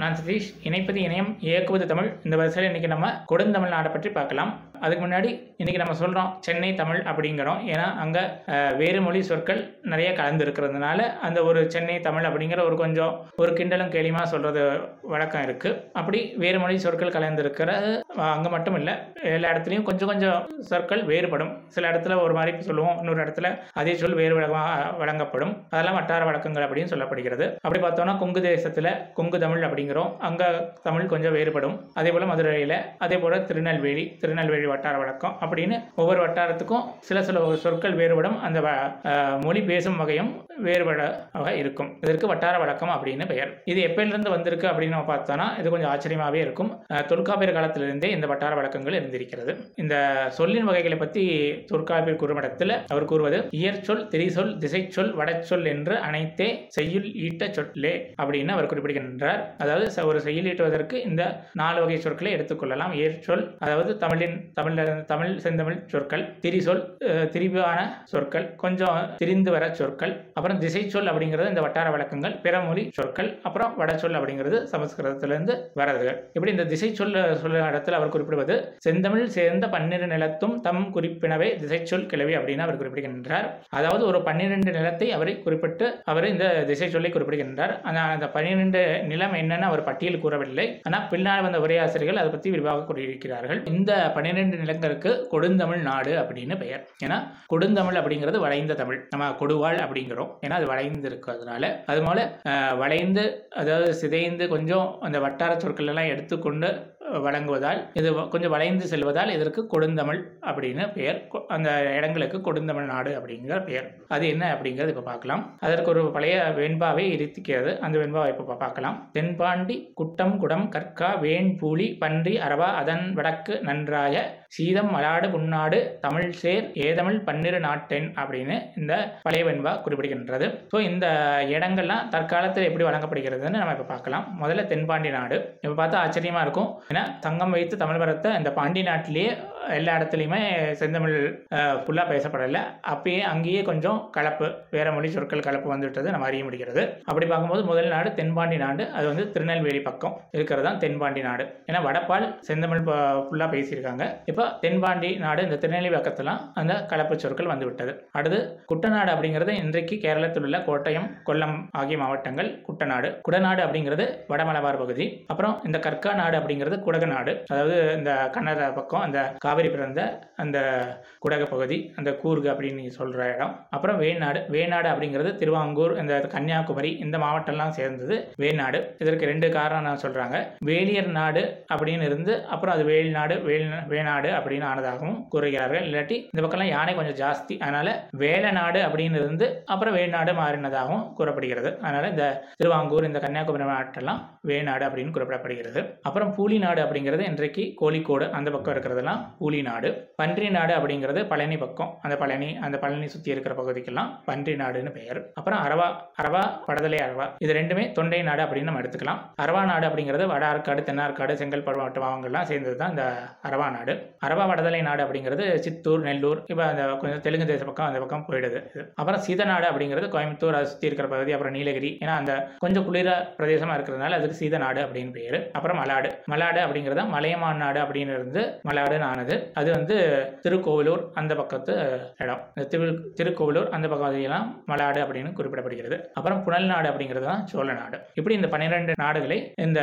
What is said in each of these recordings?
நான் சதீஷ். இணைப்பது இணையம் இயக்குவது தமிழ். இந்த வரிசையில் இன்றைக்கி நம்ம கொடுந்தமிழ் நாடை பற்றி பார்க்கலாம். அதுக்கு முன்னாடி இன்றைக்கி நம்ம சொல்கிறோம் சென்னை தமிழ் அப்படிங்கிறோம். ஏன்னா அங்கே வேறு மொழி சொற்கள் நிறைய கலந்து இருக்கிறதுனால அந்த ஒரு சென்னை தமிழ் அப்படிங்கிற ஒரு கொஞ்சம் ஒரு கிண்டலும் கேலியுமா சொல்கிறது வழக்கம் இருக்குது அப்படி வேறு மொழி சொற்கள் கலந்துருக்கிறது அங்கே மட்டும் இல்லை எல்லா இடத்துலையும் கொஞ்சம் கொஞ்சம் சொற்கள் வேறுபடும். சில இடத்துல ஒரு மாதிரி சொல்லுவோம் இன்னொரு இடத்துல அதே சொல் வேறு விதமாக வழங்கப்படும். அதெல்லாம் வட்டார வழக்கங்கள் அப்படின்னு சொல்லப்படுகிறது. அப்படி பார்த்தோம்னா கொங்கு தேசத்தில் கொங்கு தமிழ் அப்படிங்கிறோம். அங்கே தமிழ் கொஞ்சம் வேறுபடும். அதே போல் மதுரையில் அதே போல் திருநெல்வேலி திருநெல்வேலி வட்டார வழக்கம் அப்படின்னு ஒவ்வொரு வட்டாரத்துக்கும் சில சில சொற்கள் வேறுபடும். அந்த வ- மொழி பேசும் வகையும் வேறுபட இருக்கும். இதற்கு வட்டார வழக்கம் அப்படின்னு பெயர். இது எப்பயிலிருந்து வந்திருக்கு அப்படின்னு நம்ம பார்த்தோம்னா இது கொஞ்சம் ஆச்சரியமாகவே இருக்கும். தொல்காப்பியர் காலத்திலிருந்தே இந்த வட்டார வழக்கங்கள் இருந்திருக்கிறது. இந்த சொல்லின் வகைகளை பற்றி தொல்காப்பியர் குறுமடத்தில் அவர் கூறுவது இயற்சொல் திரிசொல் திசைச்சொல் வடச்சொல் என்று அனைத்தே செய்யுள் ஈட்ட சொல்லே அப்படின்னு அவர் குறிப்பிடுகின்றார். அதாவது அதாவது ஒரு செய்யுள் ஈட்டுவதற்கு இந்த நாலு வகை சொற்களை எடுத்துக்கொள்ளலாம். ஏற்சொல் அதாவது தமிழின் தமிழ் தமிழ் செந்தமிழ் சொற்கள் திரிசொல் திரிவான சொற்கள் கொஞ்சம் திரிந்து வர சொற்கள் அப்புறம் திசை சொல் அப்படிங்கிறது இந்த வட்டார வழக்கங்கள் பிறமொழி சொற்கள் அப்புறம் வடச்சொல் அப்படிங்கிறது சமஸ்கிருதத்திலிருந்து வரது இப்படி இந்த திசை சொல் சொல்ல இடத்துல அவர் குறிப்பிடுவது செந்தமிழ் சேர்ந்த பன்னிரு நிலத்தும் தம் குறிப்பினவை திசை சொல் கிளவி அப்படின்னு அவர் குறிப்பிடுகின்றார். அதாவது ஒரு பன்னிரெண்டு நிலத்தை அவரை குறிப்பிட்டு அவர் இந்த திசை சொல்லை குறிப்பிடுகின்றார் அந்த பன்னிரெண்டு நிலம் என்னென்ன அவர் பட்டியல் கூறவில்லை. ஆனால் பின்னால் வந்த உரையாசிரியர்கள் அதை பற்றி விரிவாக கூறியிருக்கிறார்கள். இந்த பன்னிரெண்டு நிலங்களுக்கு கொடுந்தமிழ் நாடு அப்படின்னு பெயர். ஏன்னா கொடுந்தமிழ் அப்படிங்கிறது வளைந்த தமிழ். நம்ம கொடுவாள் அப்படிங்கிறோம். ஏன்னா அது வளைந்து இருக்கிறதுனால அது போல வளைந்து அதாவது சிதைந்து கொஞ்சம் அந்த வட்டார சொற்கள் எல்லாம் எடுத்துக்கொண்டு வழங்குவதால் இது வ- கொஞ்சம் வளைந்து செல்வதால் இதற்கு கொடுந்தமிழ் அப்படின்னு பெயர். அந்த இடங்களுக்கு கொடுந்தமிழ் நாடு அப்படிங்கிற பெயர். அது என்ன அப்படிங்கிறது இப்போ பார்க்கலாம். அதற்கு ஒரு பழைய வெண்பாவை இருக்கிறது அந்த வெண்பாவை இப்போ பார்க்கலாம். தென்பாண்டி குட்டம் குடம் கற்கா வேண்பூலி பன்றி அரவா அதன் வடக்கு நன்றாய சீதம் மலாடு புன்னாடு தமிழ் சேர் ஏதமிழ் பன்னிரு நாட்டெண் அப்படின்னு இந்த பழைய வெண்பா குறிப்பிடுகின்றது. ஸோ இந்த இடங்கள்லாம் தற்காலத்தில் எப்படி வழங்கப்படுகிறதுன்னு நம்ம இப்போ பார்க்கலாம். முதல்ல தென்பாண்டி நாடு. இப்போ பார்த்தா ஆச்சரியமாக இருக்கும். ஏன்னா தங்கம் வைத்து தமிழ் வரத்தை இந்த பாண்டி நாட்டிலேயே எல்லா இடத்துலையுமே செந்தமிழ் ஃபுல்லாக பேசப்படலை. அப்பயே அங்கேயே கொஞ்சம் கலப்பு வேற மொழி சொற்கள் கலப்பு வந்துவிட்டது நம்ம அறிய முடிகிறது. அப்படி பார்க்கும்போது முதல் நாடு தென்பாண்டி நாடு அது வந்து திருநெல்வேலி பக்கம் இருக்கிறது தான் தென்பாண்டி நாடு. ஏன்னா வடப்பால் செந்தமிழ் ஃபுல்லாக பேசியிருக்காங்க. இப்போ தென்பாண்டி நாடு இந்த திருநெல்வேலி பக்கத்துலாம் அந்த கலப்பு சொற்கள் வந்துவிட்டது. அடுத்து குட்டநாடு அப்படிங்கிறது இன்றைக்கு கேரளத்தில் உள்ள கோட்டயம் கொல்லம் ஆகிய மாவட்டங்கள் குட்டநாடு. குடநாடு அப்படிங்கிறது வடமலபார் பகுதி. அப்புறம் இந்த கற்கா நாடு அப்படிங்கிறது குடக நாடு அதாவது இந்த கன்னட பக்கம் அந்த காவிரி பிறந்த அந்த குடக பகுதி அந்த கூர்கு அப்படின்னு சொல்கிற இடம். அப்புறம் வேநாடு வேநாடு அப்படிங்கிறது திருவாங்கூர் இந்த கன்னியாகுமரி இந்த மாவட்டம்லாம் சேர்ந்தது வேநாடு இதற்கு ரெண்டு காரணம் நான் சொல்கிறாங்க வேலியர் நாடு அப்படின்னு இருந்து அப்புறம் அது வேல்நாடு வேல் வேநாடு அப்படின்னு ஆனதாகவும் கூறுகிறார்கள். இல்லாட்டி இந்த பக்கம்லாம் யானை கொஞ்சம் ஜாஸ்தி அதனால வேலநாடு அப்படின்னு இருந்து அப்புறம் வேல்நாடு மாறினதாகவும் கூறப்படுகிறது. அதனால இந்த திருவாங்கூர் இந்த கன்னியாகுமரி மாவட்டம்லாம் வேநாடு அப்படின்னு குறிப்பிடப்படுகிறது. அப்புறம் பூலி நாடு அப்படிங்கிறது இன்றைக்கு கோழிக்கோடு அந்த பக்கம் இருக்கிறதெல்லாம் பூலி நாடு. பன்றி நாடு அப்படிங்கிறது பழனி பக்கம். அந்த பழனி அந்த பழனி சுற்றி இருக்கிற பகுதிக்கெல்லாம் பன்றி நாடுன்னு பெயர். அப்புறம் அரவா அரவா வடதலை அரவா. இது ரெண்டுமே தொண்டை நாடு அப்படின்னு நம்ம எடுத்துக்கலாம். அரவா நாடு அப்படிங்கிறது வட ஆற்காடு தென்னார்காடு செங்கல்பட்டு மாவட்ட மாவட்டங்கள்லாம் சேர்ந்தது தான் இந்த அரவா நாடு. அரவா வடதலை நாடு அப்படிங்கிறது சித்தூர் நெல்லூர் இப்போ அந்த கொஞ்சம் தெலுங்கு தேச பக்கம் அந்த பக்கம் போயிடுது அப்புறம் சீதநாடு அப்படிங்கிறது கோயம்புத்தூர் அதை சுற்றி இருக்கிற பகுதி அப்புறம் நீலகிரி. ஏன்னா அந்த கொஞ்சம் குளிர பிரதேசமாக இருக்கிறதுனால அதுக்கு சீதநாடு அப்படின்னு பேர். அப்புறம் மலாடு. மலாடு அப்படிங்கிறது மலையமான் நாடு அப்படின்னு இருந்து ஆனது அது வந்து திருக்கோவிலூர் அந்த பக்கத்து இடம். இந்த திரு திருக்கோவிலூர் அந்த பகுதியெல்லாம் மலாடு அப்படின்னு குறிப்பிடப்படுகிறது. அப்புறம் புனல் நாடு அப்படிங்கிறது தான் சோழ நாடு. இப்படி இந்த பன்னிரெண்டு நாடுகளை இந்த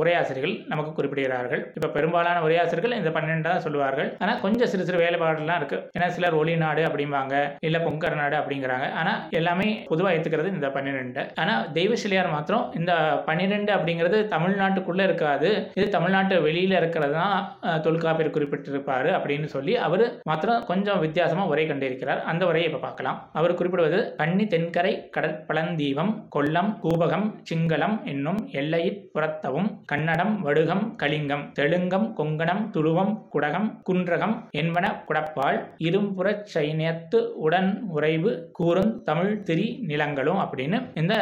உரையாசிரியர்கள் நமக்கு குறிப்பிடுகிறார்கள். இப்போ பெரும்பாலான உரையாசிரியர்கள் இந்த பன்னெண்டு தான் சொல்லுவார்கள். ஆனால் கொஞ்சம் சிறு சிறு வேலைப்பாடுலாம் இருக்கு. ஏன்னா சிலர் ஒளி நாடு அப்படிம்பாங்க இல்லை பொங்கர் நாடு அப்படிங்கிறாங்க. ஆனால் எல்லாமே பொதுவாக ஏற்றுக்கிறது இந்த பன்னிரெண்டு. ஆனால் தெய்வசிலையார் மாத்திரம் இந்த பன்னிரெண்டு அப்படிங்கிறது தமிழ்நாட்டுக்குள்ள இருக்காது. இது தமிழ் தமிழ்நாட்டு வெளியில இருக்கிறது தான் தொல்காப்பியர் குறிப்பிட்டிருப்பார் அப்படின்னு சொல்லி அவர் மாத்திரம் கொஞ்சம் வித்தியாசமாக உரை கண்டிருக்கிறார். அந்த உரையை இப்போ பார்க்கலாம். அவர் குறிப்பிடுவது கன்னி தென்கரை கடற்பழந்தீபம் கொல்லம் கூபகம் சிங்களம் என்னும் எல்லையிற் புறத்தவும் கன்னடம் வடுகம் கலிங்கம் தெலுங்கம் கொங்கணம் துளுவம் குடகம் குன்றகம் என்பன குடப்பால் இரும்புறச் சைனியத்து உடன் உறைவு கூறும் தமிழ் திரி நிலங்களும் அப்படின்னு. இந்த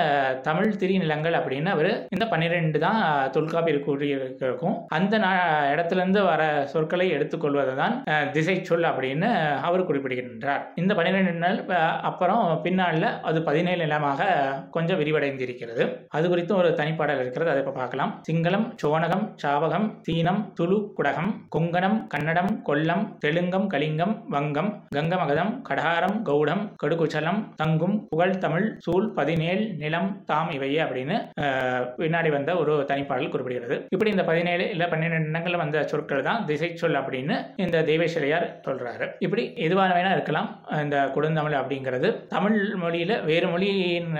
தமிழ் திரி நிலங்கள் அப்படின்னு அவர் இந்த பன்னிரெண்டு தான் தொல்காப்பியர் கூறியிருக்கும் அந்த நா- வர சொற்களை எடுத்துக்கொள்வது தான் திசை சொல் அப்படின்னு அவர் குறிப்பிடுகின்றார். இந்த பன்னிரெண்டு நாள் அப்புறம் பின்னாளில் அது பதினேழு நிலமாக கொஞ்சம் விரிவடைந்திருக்கிறது. அது குறித்தும் ஒரு தனிப்பாடல் இருக்கிறது அதை இப்போ பார்க்கலாம். சிங்களம் சோனகம் சாவகம் சீனம் துளு குடகம் கொங்கணம் கன்னடம் கொல்லம் தெலுங்கம் கலிங்கம் வங்கம் கங்கமகதம் கடாரம் கௌடம் கடுகுச்சலம் தங்கும் புகழ் தமிழ் சூழ் பதினேழு நிலம் தாம் இவையே அப்படின்னு பின்னாடி வந்த ஒரு தனிப்பாடல் குறிப்பிடுகிறது. இப்படி இந்த பதினேழு இல்லை பன்னிரெண்டு இடங்களில் வந்த சொற்கள் தான் திசை சொல் அப்படின்னு இந்த தேவேஸ்வரையார் சொல்கிறாரு இப்படி எதுவான வேணா இருக்கலாம். இந்த கொடுந்தமிழ் அப்படிங்கிறது தமிழ் மொழியில் வேறு மொழியின்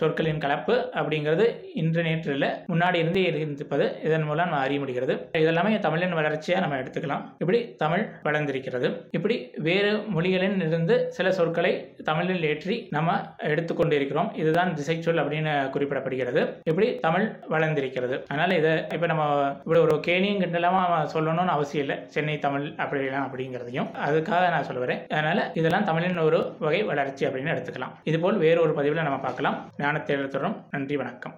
சொற்களின் கலப்பு அப்படிங்கிறது இன்று நேற்றில் முன்னாடி இருந்தே இருந்திருப்பது இதன் மூலம் நம்ம அறிய முடிகிறது. இதெல்லாமே தமிழின் வளர்ச்சியாக நம்ம எடுத்துக்கலாம். இப்படி தமிழ் வளர்ந்திருக்கிறது. இப்படி வேறு மொழிகளில் இருந்து சில சொற்களை தமிழில் ஏற்றி நம்ம எடுத்துக்கொண்டு இருக்கிறோம் இதுதான் திசைச்சொல் அப்படின்னு குறிப்பிடப்படுகிறது. இப்படி தமிழ் வளர்ந்திருக்கிறது. அதனால் இதை இப்போ நம்ம இப்படி ஒரு கேணியும் அவன் சொல்லணும்னு அவசியம் இல்லை. சென்னை தமிழ் அப்படிலாம் அப்படிங்கிறதையும். அதுக்காக நான் சொல்ல வரேன் அதனால இதெல்லாம் தமிழின் ஒரு வகை வளர்ச்சி அப்படின்னு எடுத்துக்கலாம். இதுபோல் வேறொரு பதிவில் நம்ம பார்க்கலாம். ஞானத்தை எழுத்துறோம் நன்றி வணக்கம்.